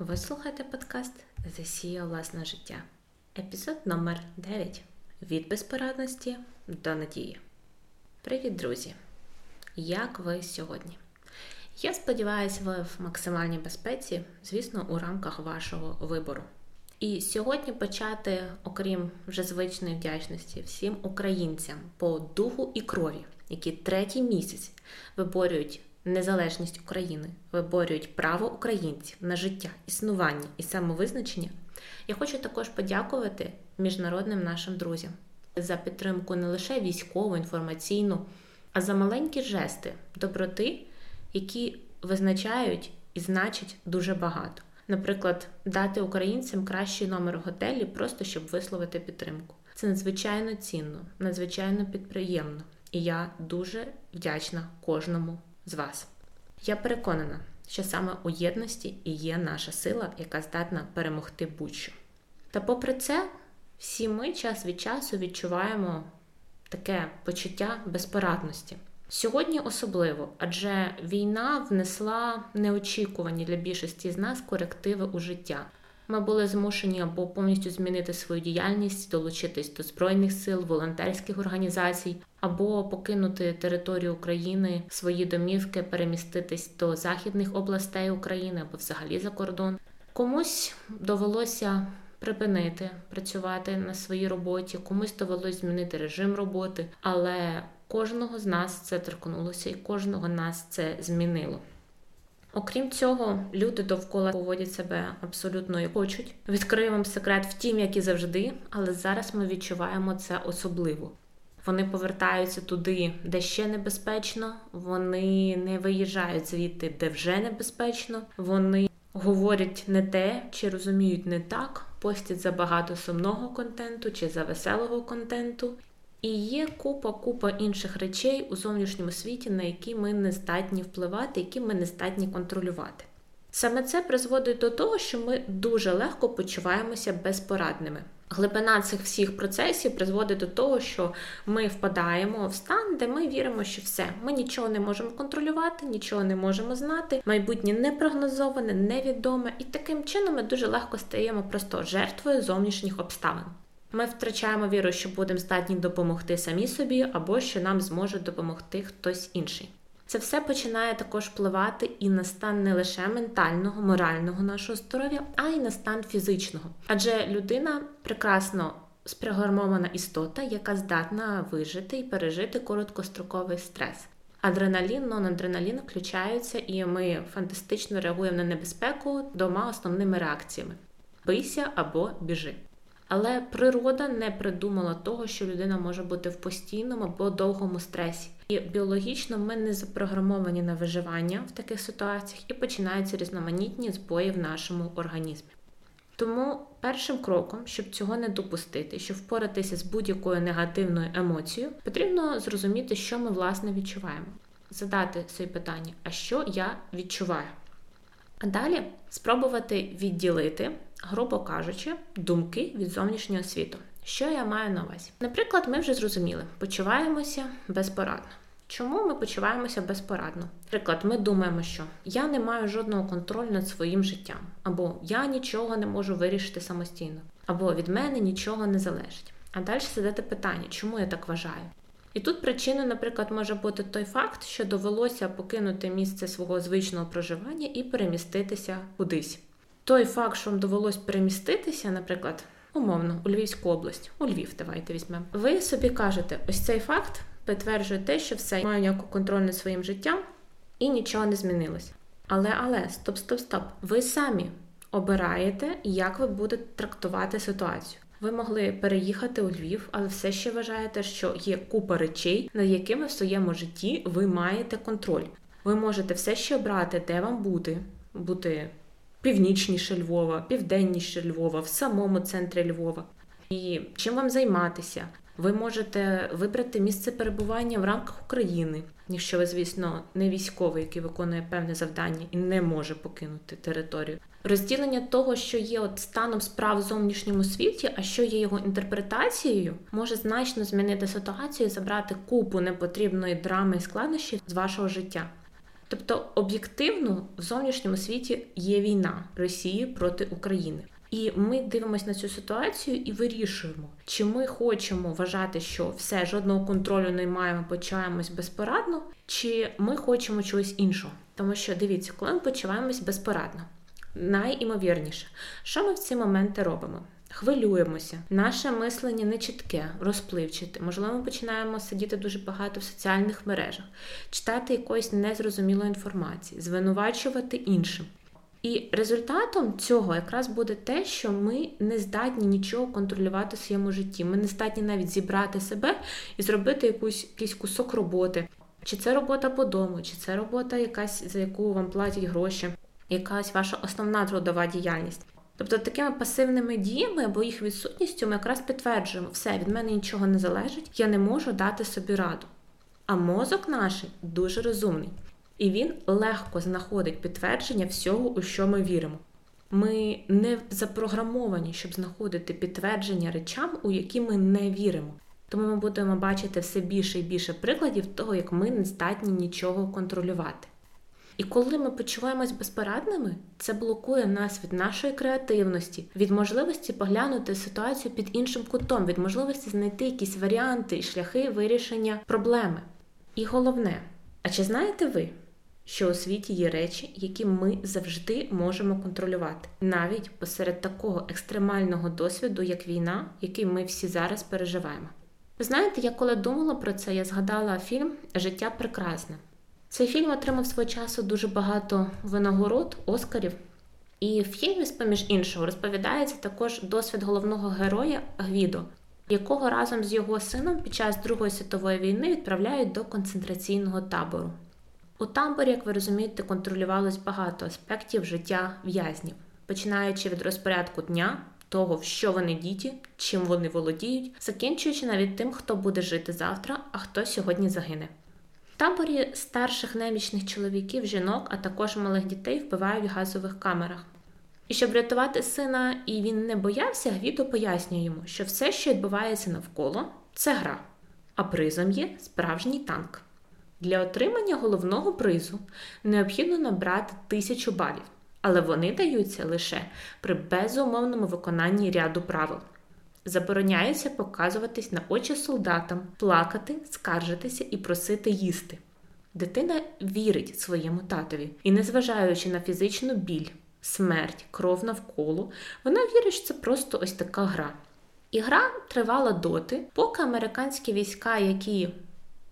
Ви слухаєте подкаст Засія власне життя. Епізод номер 9 Від безпорадності до надії. Привіт, друзі! Як ви сьогодні? Я сподіваюся, ви в максимальній безпеці, звісно, у рамках вашого вибору. І сьогодні почати, окрім вже звичної вдячності, всім українцям по духу і крові, які третій місяць виборюють незалежність України, виборюють право українців на життя, існування і самовизначення. Я хочу також подякувати міжнародним нашим друзям за підтримку не лише військову, інформаційну, а за маленькі жести доброти, які визначають і значать дуже багато. Наприклад, дати українцям кращий номер в готелі, просто щоб висловити підтримку. Це надзвичайно цінно, надзвичайно підприємно, і я дуже вдячна кожному з вас. Я переконана, що саме у єдності і є наша сила, яка здатна перемогти будь-що. Та попри це, всі ми час від часу відчуваємо таке почуття безпорадності. Сьогодні особливо, адже війна внесла неочікувані для більшості з нас корективи у життя. Ми були змушені або повністю змінити свою діяльність, долучитись до збройних сил, волонтерських організацій, або покинути територію України, свої домівки, переміститись до західних областей України або взагалі за кордон. Комусь довелося припинити працювати на своїй роботі, комусь довелося змінити режим роботи, але кожного з нас це торкнулося, і кожного нас це змінило. Окрім цього, люди довкола поводять себе абсолютно як хочуть. Відкрию вам секрет втім, як і завжди, але зараз ми відчуваємо це особливо. Вони повертаються туди, де ще небезпечно. Вони не виїжджають звідти, де вже небезпечно. Вони говорять не те, чи розуміють не так, постять забагато сумного контенту чи за веселого контенту. І є купа-купа інших речей у зовнішньому світі, на які ми не здатні впливати, які ми не здатні контролювати. Саме це призводить до того, що ми дуже легко почуваємося безпорадними. Глибина цих всіх процесів призводить до того, що ми впадаємо в стан, де ми віримо, що все, ми нічого не можемо контролювати, нічого не можемо знати, майбутнє непрогнозоване, невідоме, і таким чином ми дуже легко стаємо просто жертвою зовнішніх обставин. Ми втрачаємо віру, що будемо здатні допомогти самі собі, або що нам зможе допомогти хтось інший. Це все починає також впливати і на стан не лише ментального, морального нашого здоров'я, а й на стан фізичного. Адже людина прекрасно спрограмована істота, яка здатна вижити і пережити короткостроковий стрес. Адреналін, нонадреналін включаються, і ми фантастично реагуємо на небезпеку двома основними реакціями: бийся або біжи. Але природа не придумала того, що людина може бути в постійному або довгому стресі. І біологічно ми не запрограмовані на виживання в таких ситуаціях і починаються різноманітні збої в нашому організмі. Тому першим кроком, щоб цього не допустити, щоб впоратися з будь-якою негативною емоцією, потрібно зрозуміти, що ми власне відчуваємо. Задати собі питання, а що я відчуваю? А далі спробувати відділити, грубо кажучи, думки від зовнішнього світу. Що я маю на увазі? Наприклад, ми вже зрозуміли, почуваємося безпорадно. Чому ми почуваємося безпорадно? Наприклад, ми думаємо, що я не маю жодного контролю над своїм життям, або я нічого не можу вирішити самостійно, або від мене нічого не залежить. А далі задати питання, чому я так вважаю? І тут причиною, наприклад, може бути той факт, що довелося покинути місце свого звичного проживання і переміститися кудись. Той факт, що вам довелось переміститися, наприклад, умовно, у Львівську область, у Львів, давайте візьмемо. Ви собі кажете, ось цей факт підтверджує те, що все маю ніяку контроль над своїм життям і нічого не змінилось. Але, але, стоп, стоп, стоп. Ви самі обираєте, як ви будете трактувати ситуацію. Ви могли переїхати у Львів, але все ще вважаєте, що є купа речей, над якими в своєму житті ви маєте контроль. Ви можете все ще обрати, де вам бути, бути північніше Львова, південніше Львова, в самому центрі Львова. І чим вам займатися? Ви можете вибрати місце перебування в рамках України, якщо ви, звісно, не військовий, який виконує певне завдання і не може покинути територію. Розділення того, що є от станом справ в зовнішньому світі, а що є його інтерпретацією, може значно змінити ситуацію і забрати купу непотрібної драми і складнощів з вашого життя. Тобто, об'єктивно в зовнішньому світі є війна Росії проти України. І ми дивимося на цю ситуацію і вирішуємо, чи ми хочемо вважати, що все жодного контролю не маємо, почуваємось безпорадно, чи ми хочемо чогось іншого. Тому що дивіться, коли ми почуваємось безпорадно, найімовірніше, що ми в ці моменти робимо? Хвилюємося, наше мислення не чітке, розпливчате. Можливо, ми починаємо сидіти дуже багато в соціальних мережах, читати якоїсь незрозумілої інформації, звинувачувати іншим. І результатом цього якраз буде те, що ми не здатні нічого контролювати в своєму житті. Ми не здатні навіть зібрати себе і зробити якусь якийсь кусок роботи. Чи це робота по дому, чи це робота, якась за яку вам платять гроші, якась ваша основна трудова діяльність. Тобто такими пасивними діями або їх відсутністю ми якраз підтверджуємо, все, від мене нічого не залежить, я не можу дати собі раду. А мозок наш дуже розумний, і він легко знаходить підтвердження всього, у що ми віримо. Ми не запрограмовані, щоб знаходити підтвердження речам, у які ми не віримо. Тому ми будемо бачити все більше і більше прикладів того, як ми не здатні нічого контролювати. І коли ми почуваємось безпорадними, це блокує нас від нашої креативності, від можливості поглянути ситуацію під іншим кутом, від можливості знайти якісь варіанти і шляхи вирішення проблеми. І головне, а чи знаєте ви, що у світі є речі, які ми завжди можемо контролювати, навіть посеред такого екстремального досвіду, як війна, який ми всі зараз переживаємо? Ви знаєте, я коли думала про це, я згадала фільм Життя прекрасне. Цей фільм отримав свого часу дуже багато винагород, Оскарів. І в фільмі, поміж іншого, розповідається також досвід головного героя Гвідо, якого разом з його сином під час Другої світової війни відправляють до концентраційного табору. У таборі, як ви розумієте, контролювалось багато аспектів життя в'язнів, починаючи від розпорядку дня, того, в що вони діті, чим вони володіють, закінчуючи навіть тим, хто буде жити завтра, а хто сьогодні загине таборі старших немічних чоловіків, жінок, а також малих дітей вбивають в газових камерах. І щоб рятувати сина, і він не боявся, Гвідо пояснює йому, що все, що відбувається навколо, це гра, а призом є справжній танк. Для отримання головного призу необхідно набрати тисячу балів, але вони даються лише при безумовному виконанні ряду правил. Забороняється показуватись на очі солдатам, плакати, скаржитися і просити їсти. Дитина вірить своєму татові і, незважаючи на фізичну біль, смерть, кров навколо, вона вірить, що це просто ось така гра. І гра тривала доти, поки американські війська, які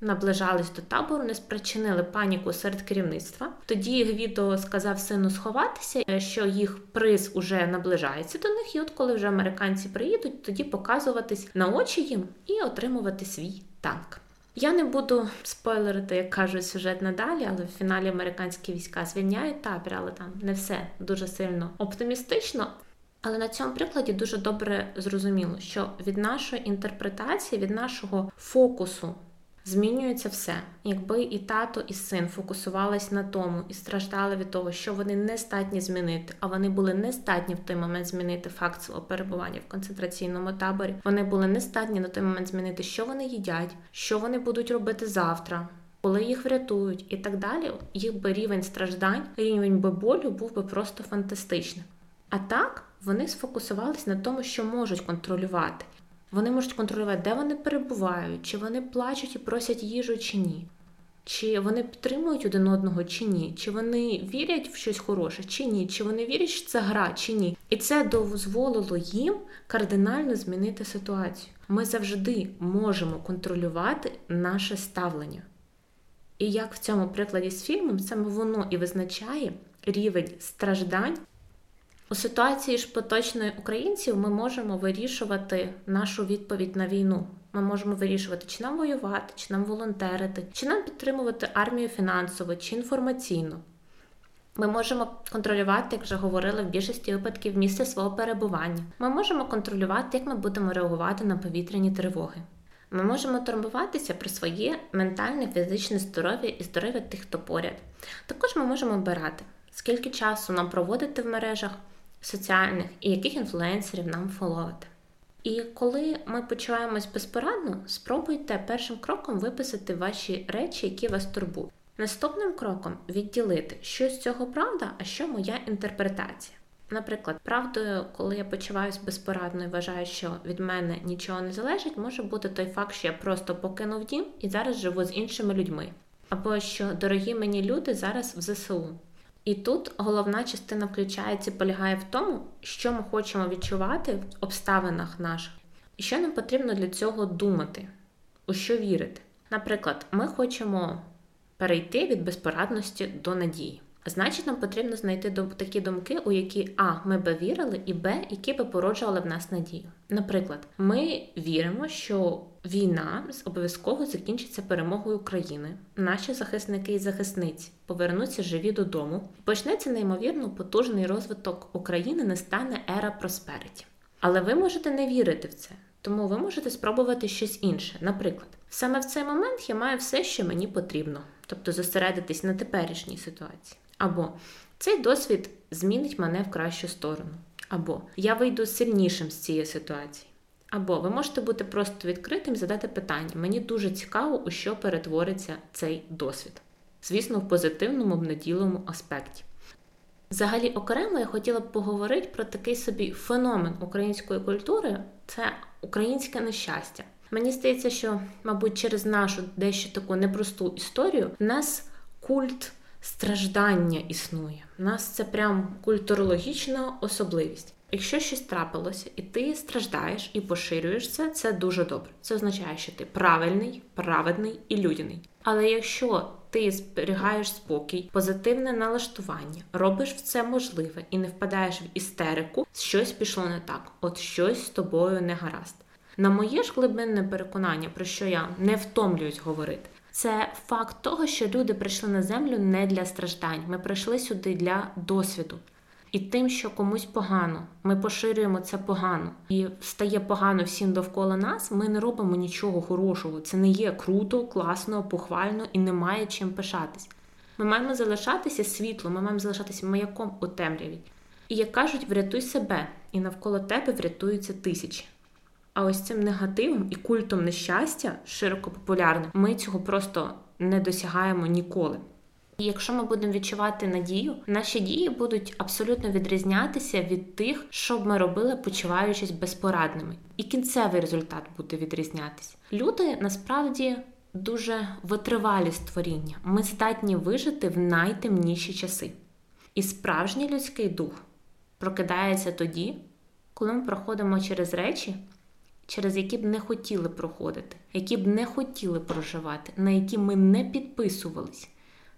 наближались до табору, не спричинили паніку серед керівництва. Тоді Гвідо сказав сину сховатися, е, що їх приз уже наближається до них, і от коли вже американці приїдуть, тоді показуватись на очі їм і отримувати свій танк. Я не буду спойлерити, як кажуть, сюжет надалі, але в фіналі американські війська звільняють табір, але там не все дуже сильно оптимістично. Але на цьому прикладі дуже добре зрозуміло, що від нашої інтерпретації, від нашого фокусу змінюється все. Якби і тато, і син фокусувались на тому і страждали від того, що вони не здатні змінити, а вони були не здатні в той момент змінити факт свого перебування в концентраційному таборі. Вони були не здатні на той момент змінити, що вони їдять, що вони будуть робити завтра. Коли їх врятують і так далі, їх би рівень страждань, рівень би болю був би просто фантастичним. А так вони сфокусувались на тому, що можуть контролювати, вони можуть контролювати, де вони перебувають, чи вони плачуть і просять їжу, чи ні. Чи вони підтримують один одного, чи ні, чи вони вірять в щось хороше, чи ні, чи вони вірять, що це гра, чи ні. І це дозволило їм кардинально змінити ситуацію. Ми завжди можемо контролювати наше ставлення. І як в цьому прикладі з фільмом, саме воно і визначає рівень страждань у ситуації ж поточної українців ми можемо вирішувати нашу відповідь на війну. Ми можемо вирішувати, чи нам воювати, чи нам волонтерити, чи нам підтримувати армію фінансово чи інформаційно. Ми можемо контролювати, як вже говорили в більшості випадків, місце свого перебування. Ми можемо контролювати, як ми будемо реагувати на повітряні тривоги. Ми можемо турбуватися про своє ментальне, фізичне здоров'я і здоров'я тих, хто поряд. Також ми можемо обирати, скільки часу нам проводити в мережах соціальних і яких інфлюенсерів нам фоловити. І коли ми почуваємось безпорадно, спробуйте першим кроком виписати ваші речі, які вас турбують. Наступним кроком відділити, що з цього правда, а що моя інтерпретація. Наприклад, правдою, коли я почуваюся безпорадно і вважаю, що від мене нічого не залежить, може бути той факт, що я просто покинув дім і зараз живу з іншими людьми. Або що дорогі мені люди зараз в ЗСУ. І тут головна частина включається, полягає в тому, що ми хочемо відчувати в обставинах наших, і що нам потрібно для цього думати, у що вірити. Наприклад, ми хочемо перейти від безпорадності до надії. Значить, нам потрібно знайти такі думки, у які А. Ми би вірили, і Б, які би породжували в нас надію. Наприклад, ми віримо, що війна обов'язково закінчиться перемогою України. Наші захисники і захисниці повернуться живі додому. Почнеться неймовірно потужний розвиток України, не стане ера проспериті. Але ви можете не вірити в це, тому ви можете спробувати щось інше. Наприклад, саме в цей момент я маю все, що мені потрібно, тобто зосередитись на теперішній ситуації. Або цей досвід змінить мене в кращу сторону. Або я вийду сильнішим з цієї ситуації. Або ви можете бути просто відкритим і задати питання. Мені дуже цікаво, у що перетвориться цей досвід. Звісно, в позитивному, обнаділому аспекті. Взагалі, окремо я хотіла б поговорити про такий собі феномен української культури це українське нещастя. Мені здається, що, мабуть, через нашу дещо таку непросту історію в нас культ страждання існує. У нас це прям культурологічна особливість. Якщо щось трапилося, і ти страждаєш і поширюєш це, це дуже добре. Це означає, що ти правильний, праведний і людяний. Але якщо ти зберігаєш спокій, позитивне налаштування, робиш це можливе і не впадаєш в істерику, щось пішло не так, от щось з тобою не гаразд. На моє ж глибинне переконання, про що я не втомлююсь говорити, це факт того, що люди прийшли на землю не для страждань. Ми прийшли сюди для досвіду. І тим, що комусь погано, ми поширюємо це погано і стає погано всім довкола нас. Ми не робимо нічого хорошого. Це не є круто, класно, похвально і немає чим пишатись. Ми маємо залишатися світлом, ми маємо залишатися маяком у темряві. І як кажуть, врятуй себе, і навколо тебе врятуються тисячі. А ось цим негативом і культом нещастя, широко популярним, ми цього просто не досягаємо ніколи. І якщо ми будемо відчувати надію, наші дії будуть абсолютно відрізнятися від тих, що б ми робили, почуваючись безпорадними. І кінцевий результат буде відрізнятися. Люди насправді дуже витривалі створіння. Ми здатні вижити в найтемніші часи. І справжній людський дух прокидається тоді, коли ми проходимо через речі через які б не хотіли проходити, які б не хотіли проживати, на які ми не підписувались.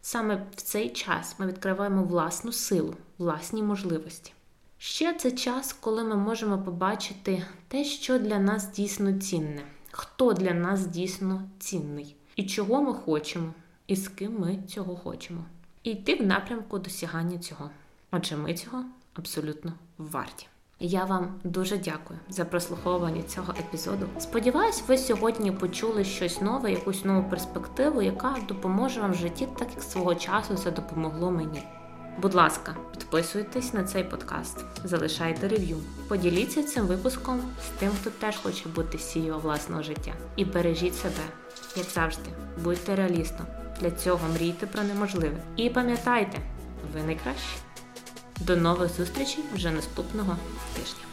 Саме в цей час ми відкриваємо власну силу, власні можливості. Ще це час, коли ми можемо побачити те, що для нас дійсно цінне, хто для нас дійсно цінний, і чого ми хочемо, і з ким ми цього хочемо. І йти в напрямку досягання цього. Отже, ми цього абсолютно варті. Я вам дуже дякую за прослуховування цього епізоду. Сподіваюсь, ви сьогодні почули щось нове, якусь нову перспективу, яка допоможе вам в житті, так як свого часу це допомогло мені. Будь ласка, підписуйтесь на цей подкаст, залишайте рев'ю, поділіться цим випуском з тим, хто теж хоче бути CEO власного життя. І бережіть себе, як завжди, будьте реалістом. Для цього мрійте про неможливе. І пам'ятайте, ви найкращі. До нових зустрічей вже наступного тижня.